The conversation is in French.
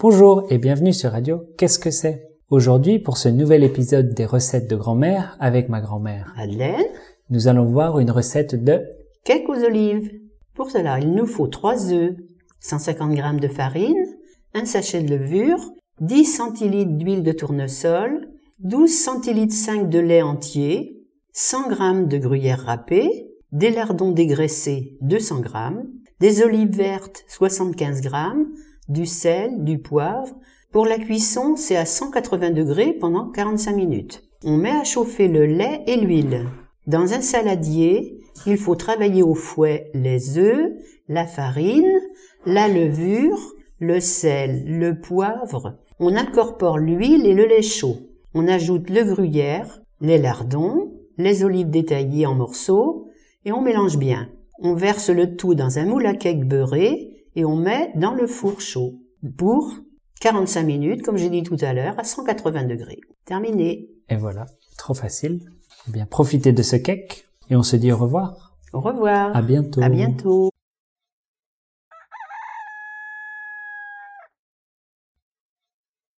Bonjour et bienvenue sur Radio Qu'est-ce que c'est? Aujourd'hui, pour ce nouvel épisode des recettes de grand-mère avec ma grand-mère Madeleine, nous allons voir une recette de cake aux olives. Pour cela, il nous faut 3 œufs, 150 g de farine, un sachet de levure, 10 centilitres d'huile de tournesol, 12 centilitres 5 de lait entier, 100 g de gruyère râpée, des lardons dégraissés 200 g, des olives vertes 75 g, du sel, du poivre. Pour la cuisson, c'est à 180 degrés pendant 45 minutes. On met à chauffer le lait et l'huile. Dans un saladier, il faut travailler au fouet les œufs, la farine, la levure, le sel, le poivre. On incorpore l'huile et le lait chaud. On ajoute le gruyère, les lardons, les olives détaillées en morceaux et on mélange bien. On verse le tout dans un moule à cake beurré et on met dans le four chaud pour 45 minutes, comme j'ai dit tout à l'heure, à 180 degrés. Terminé. Et voilà, trop facile. Eh bien, profitez de ce cake et on se dit au revoir. Au revoir. À bientôt. À bientôt.